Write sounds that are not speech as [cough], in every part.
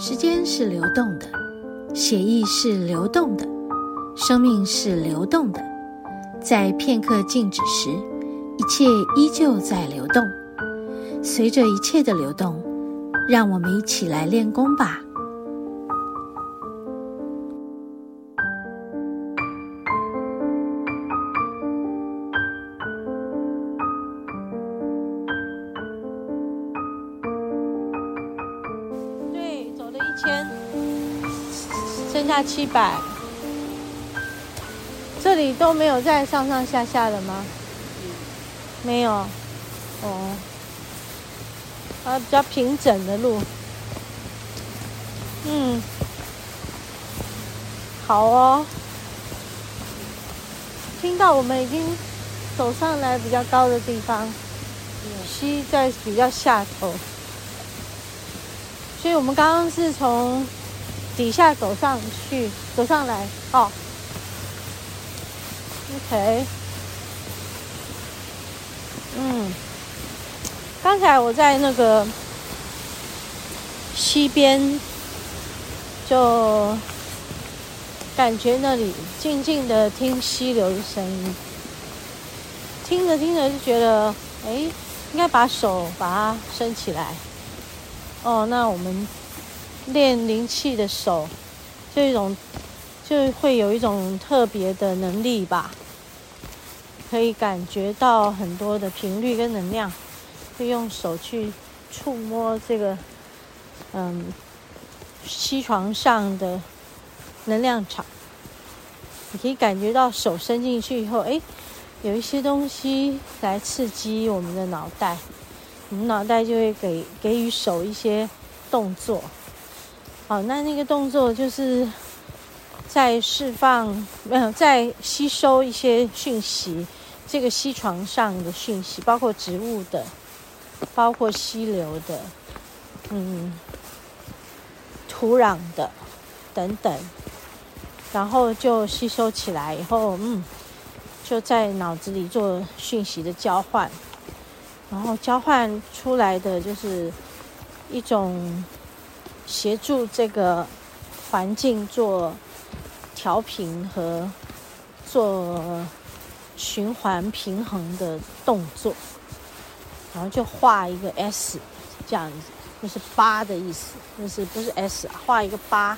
时间是流动的，血液是流动的，生命是流动的。在片刻静止时，一切依旧在流动。随着一切的流动，让我们一起来练功吧。千，剩下七百。这里都没有再上上下下的吗？没有。哦。啊，比较平整的路，嗯，好哦。听到我们已经走上来比较高的地方，溪在比较下头，所以我们刚刚是从底下走上去，走上来哦。OK，嗯。刚才我在那个溪边，就感觉那里静静的听溪流的声音，听着听着就觉得，哎，应该把手把它伸起来。哦，那我们练灵气的手，就一种就会有一种特别的能力吧，可以感觉到很多的频率跟能量。会用手去触摸这个，嗯，溪床上的能量场，你可以感觉到手伸进去以后，哎，有一些东西来刺激我们的脑袋，我们脑袋就会给给予手一些动作。好，那那个动作就是在释放，没有在吸收一些讯息，这个溪床上的讯息，包括植物的。包括溪流的，嗯，土壤的等等，然后就吸收起来以后，嗯，就在脑子里做讯息的交换，然后交换出来的就是一种协助这个环境做调频和做循环平衡的动作。然后就画一个 S，这样子，就是八的意思，就是不是 S 啊，画一个八，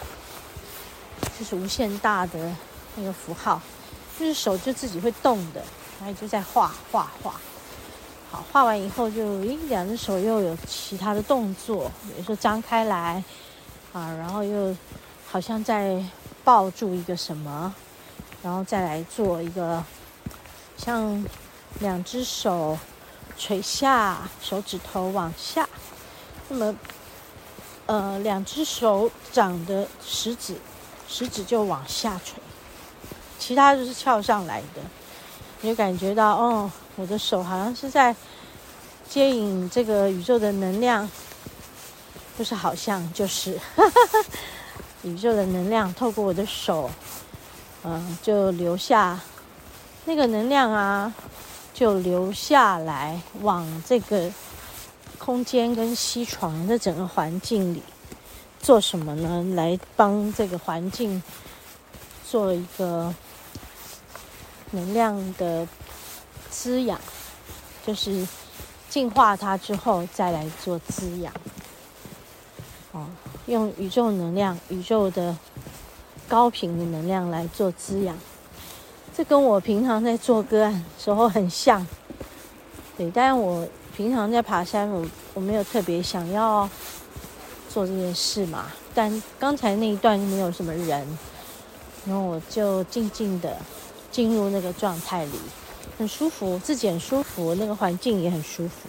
就是无限大的那个符号，就是手就自己会动的，然后就在画画画。画完以后就，诶，两只手又有其他的动作，比如说张开来，啊，然后又好像在抱住一个什么，然后再来做一个像两只手。垂下，手指头往下，那么，呃，两只手掌的食指，食指就往下垂，其他就是翘上来的。你就感觉到，哦，我的手好像是在接引这个宇宙的能量，不是好像就是，哈哈哈，宇宙的能量透过我的手，嗯、就留下那个能量啊。就留下来，往这个空间跟溪床的整个环境里做什么呢？来帮这个环境做一个能量的滋养，就是净化它之后再来做滋养。哦，用宇宙能量、宇宙的高频的能量来做滋养。这跟我平常在做个案时候很像，对，但我平常在爬山，我我没有特别想要做这件事嘛。但刚才那一段没有什么人，然后我就静静的进入那个状态里，很舒服，自己很舒服，那个环境也很舒服。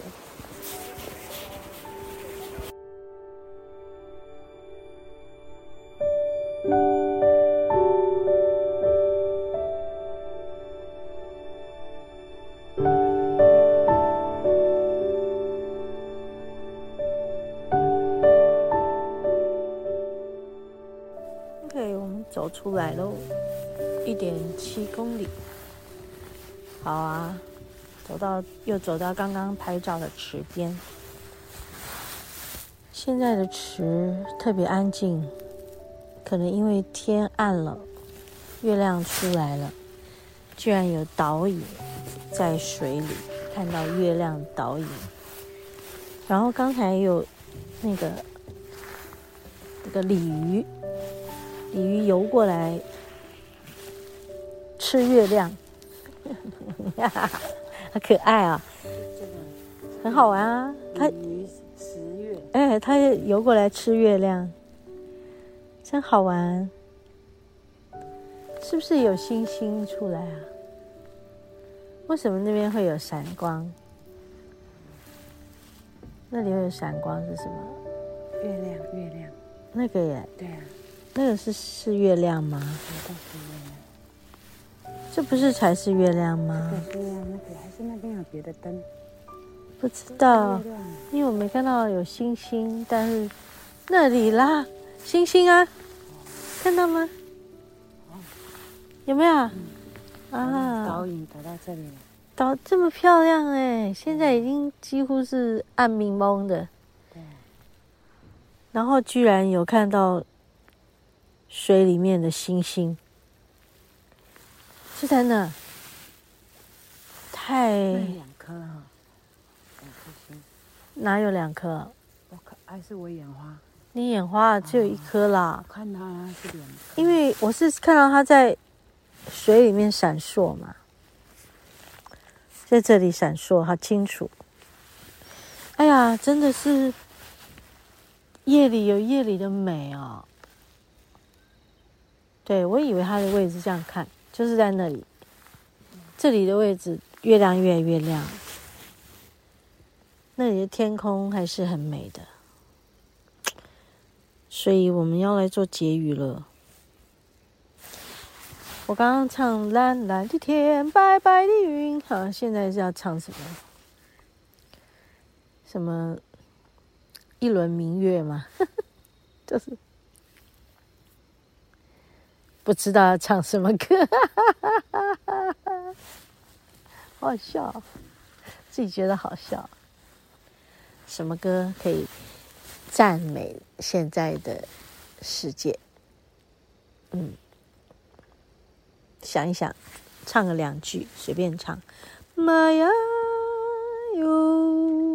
OK，我们走出来喽，一点七公里，好啊，走到又走到刚刚拍照的池边，现在的池特别安静，可能因为天暗了，月亮出来了，居然有倒影在水里，看到月亮倒影。然后刚才有那个那个鲤鱼，鲤鱼游过来吃月亮，[laughs] 好可爱啊！很好玩啊！它鱼食月，哎，它游过来吃月亮。真好玩，是不是有星星出来啊？为什么那边会有闪光？那里会有闪光是什么？月亮，月亮。那个耶？对啊。那个是是月亮吗？这不是才是月亮吗？对，对啊，那个还是那边有别的灯？不知道，因为我没看到有星星，但是那里啦，星星啊。看到吗？有没有？嗯、啊，倒影倒到这里了，倒这么漂亮哎！现在已经几乎是暗蒙蒙的。对。然后居然有看到水里面的星星，是真的。太。两颗哈，两颗星。哪有两颗？我看还是我眼花。你眼花只有一颗啦，我看它是两颗，因为我是看到它在水里面闪烁嘛，在这里闪烁，好清楚。哎呀，真的是夜里有夜里的美哦。对，我以为它的位置这样看，就是在那里，这里的位置月亮越来越亮，那里的天空还是很美的。所以我们要来做结语了。我刚刚唱蓝蓝的天，白白的云，好，现在是要唱什么？什么一轮明月吗？[laughs] 就是不知道要唱什么歌，好 [laughs] 好笑，自己觉得好笑。什么歌可以？赞美现在的世界，嗯，想一想，唱个两句，随便唱，妈呀哟。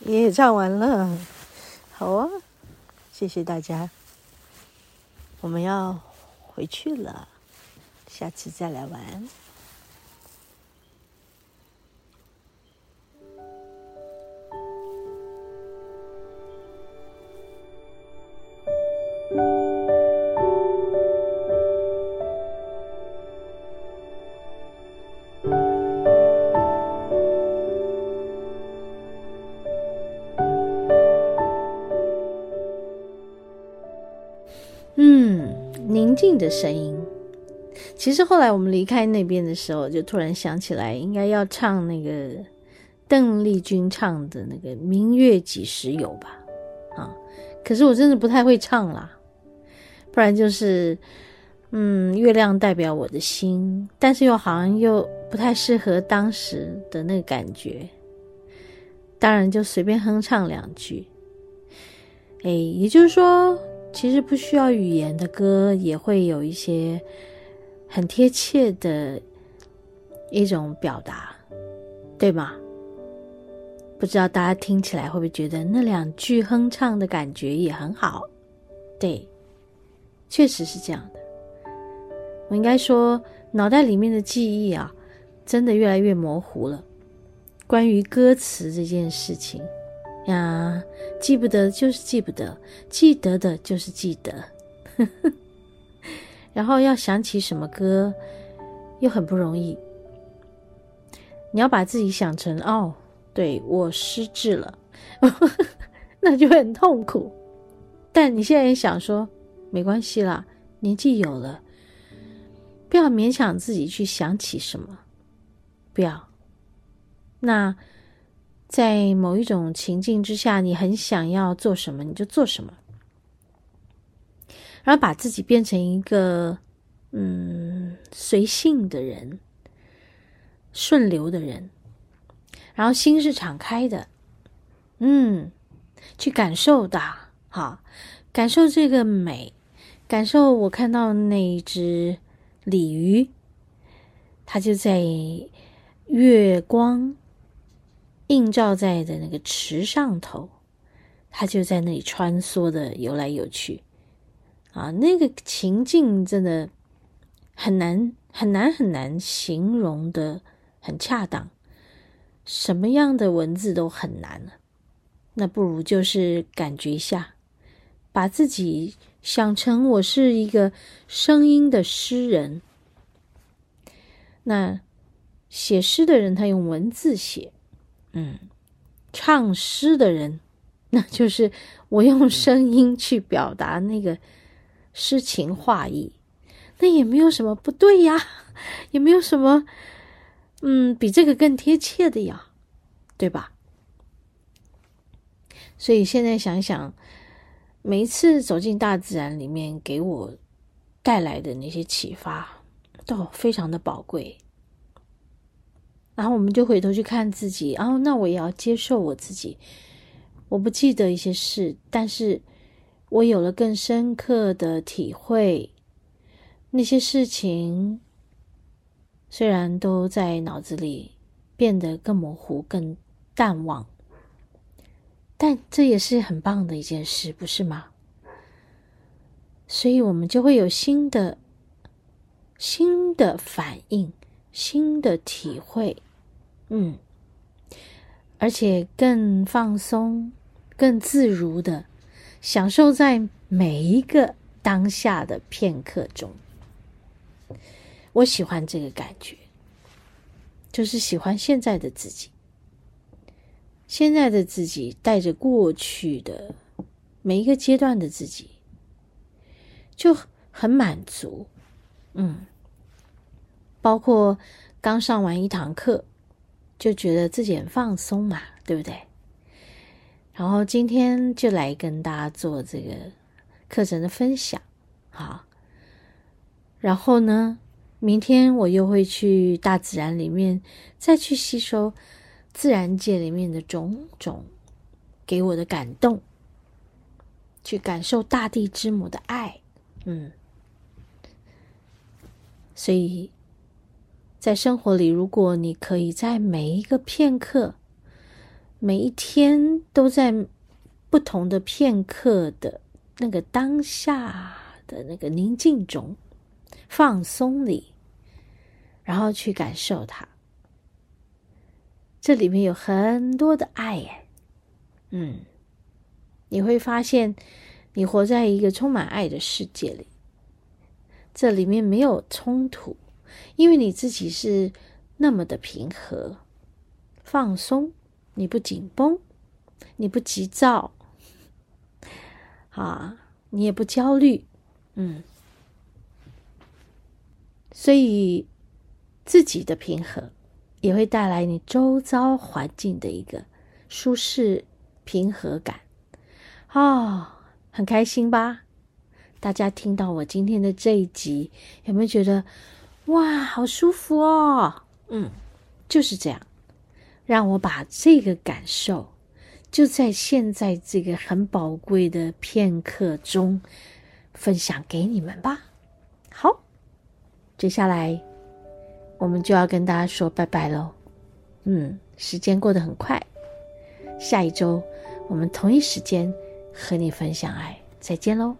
也唱完了，好啊，谢谢大家，我们要回去了，下次再来玩。静的声音。其实后来我们离开那边的时候，就突然想起来，应该要唱那个邓丽君唱的那个《明月几时有》吧？啊，可是我真的不太会唱啦。不然就是，嗯，月亮代表我的心，但是又好像又不太适合当时的那个感觉。当然就随便哼唱两句。哎，也就是说。其实不需要语言的歌，也会有一些很贴切的一种表达，对吗？不知道大家听起来会不会觉得那两句哼唱的感觉也很好？对，确实是这样的。我应该说，脑袋里面的记忆啊，真的越来越模糊了。关于歌词这件事情。呀，记不得就是记不得，记得的就是记得，[laughs] 然后要想起什么歌，又很不容易。你要把自己想成哦，对，我失智了，[laughs] 那就会很痛苦。但你现在也想说，没关系啦，年纪有了，不要勉强自己去想起什么，不要。那在某一种情境之下，你很想要做什么，你就做什么，然后把自己变成一个嗯随性的人，顺流的人，然后心是敞开的，嗯，去感受的。哈，感受这个美，感受我看到那一只鲤鱼，它就在月光映照在的那个池上头，它就在那里穿梭的游来游去，啊，那个情境真的很难很难很难形容的很恰当，什么样的文字都很难了，那不如就是感觉一下。把自己想成我是一个声音的诗人，那写诗的人他用文字写，嗯，唱诗的人那就是我用声音去表达那个诗情画意，[laughs] 那也没有什么不对呀，[laughs] 也没有什么，嗯，比这个更贴切的呀，对吧？所以现在想想。每一次走进大自然里面，给我带来的那些启发，都非常的宝贵。然后我们就回头去看自己，然后那我也要接受我自己。我不记得一些事，但是我有了更深刻的体会。那些事情虽然都在脑子里变得更模糊、更淡忘。但这也是很棒的一件事，不是吗？所以我们就会有新的、新的反应、新的体会，嗯，而且更放松、更自如的享受在每一个当下的片刻中。我喜欢这个感觉，就是喜欢现在的自己。现在的自己带着过去的每一个阶段的自己，就很满足，嗯，包括刚上完一堂课，就觉得自己很放松嘛，对不对？然后今天就来跟大家做这个课程的分享，好。然后呢，明天我又会去大自然里面再去吸收。自然界里面的种种给我的感动，去感受大地之母的爱，嗯，所以在生活里，如果你可以在每一个片刻、每一天都在不同的片刻的那个当下的那个宁静中、放松里，然后去感受它。这里面有很多的爱耶，嗯，你会发现你活在一个充满爱的世界里，这里面没有冲突，因为你自己是那么的平和、放松，你不紧绷，你不急躁，啊，你也不焦虑，嗯，所以自己的平和。也会带来你周遭环境的一个舒适平和感，哦，很开心吧？大家听到我今天的这一集，有没有觉得哇，好舒服哦？嗯，就是这样，让我把这个感受就在现在这个很宝贵的片刻中分享给你们吧。好，接下来。我们就要跟大家说拜拜喽，嗯，时间过得很快，下一周我们同一时间和你分享爱，再见喽。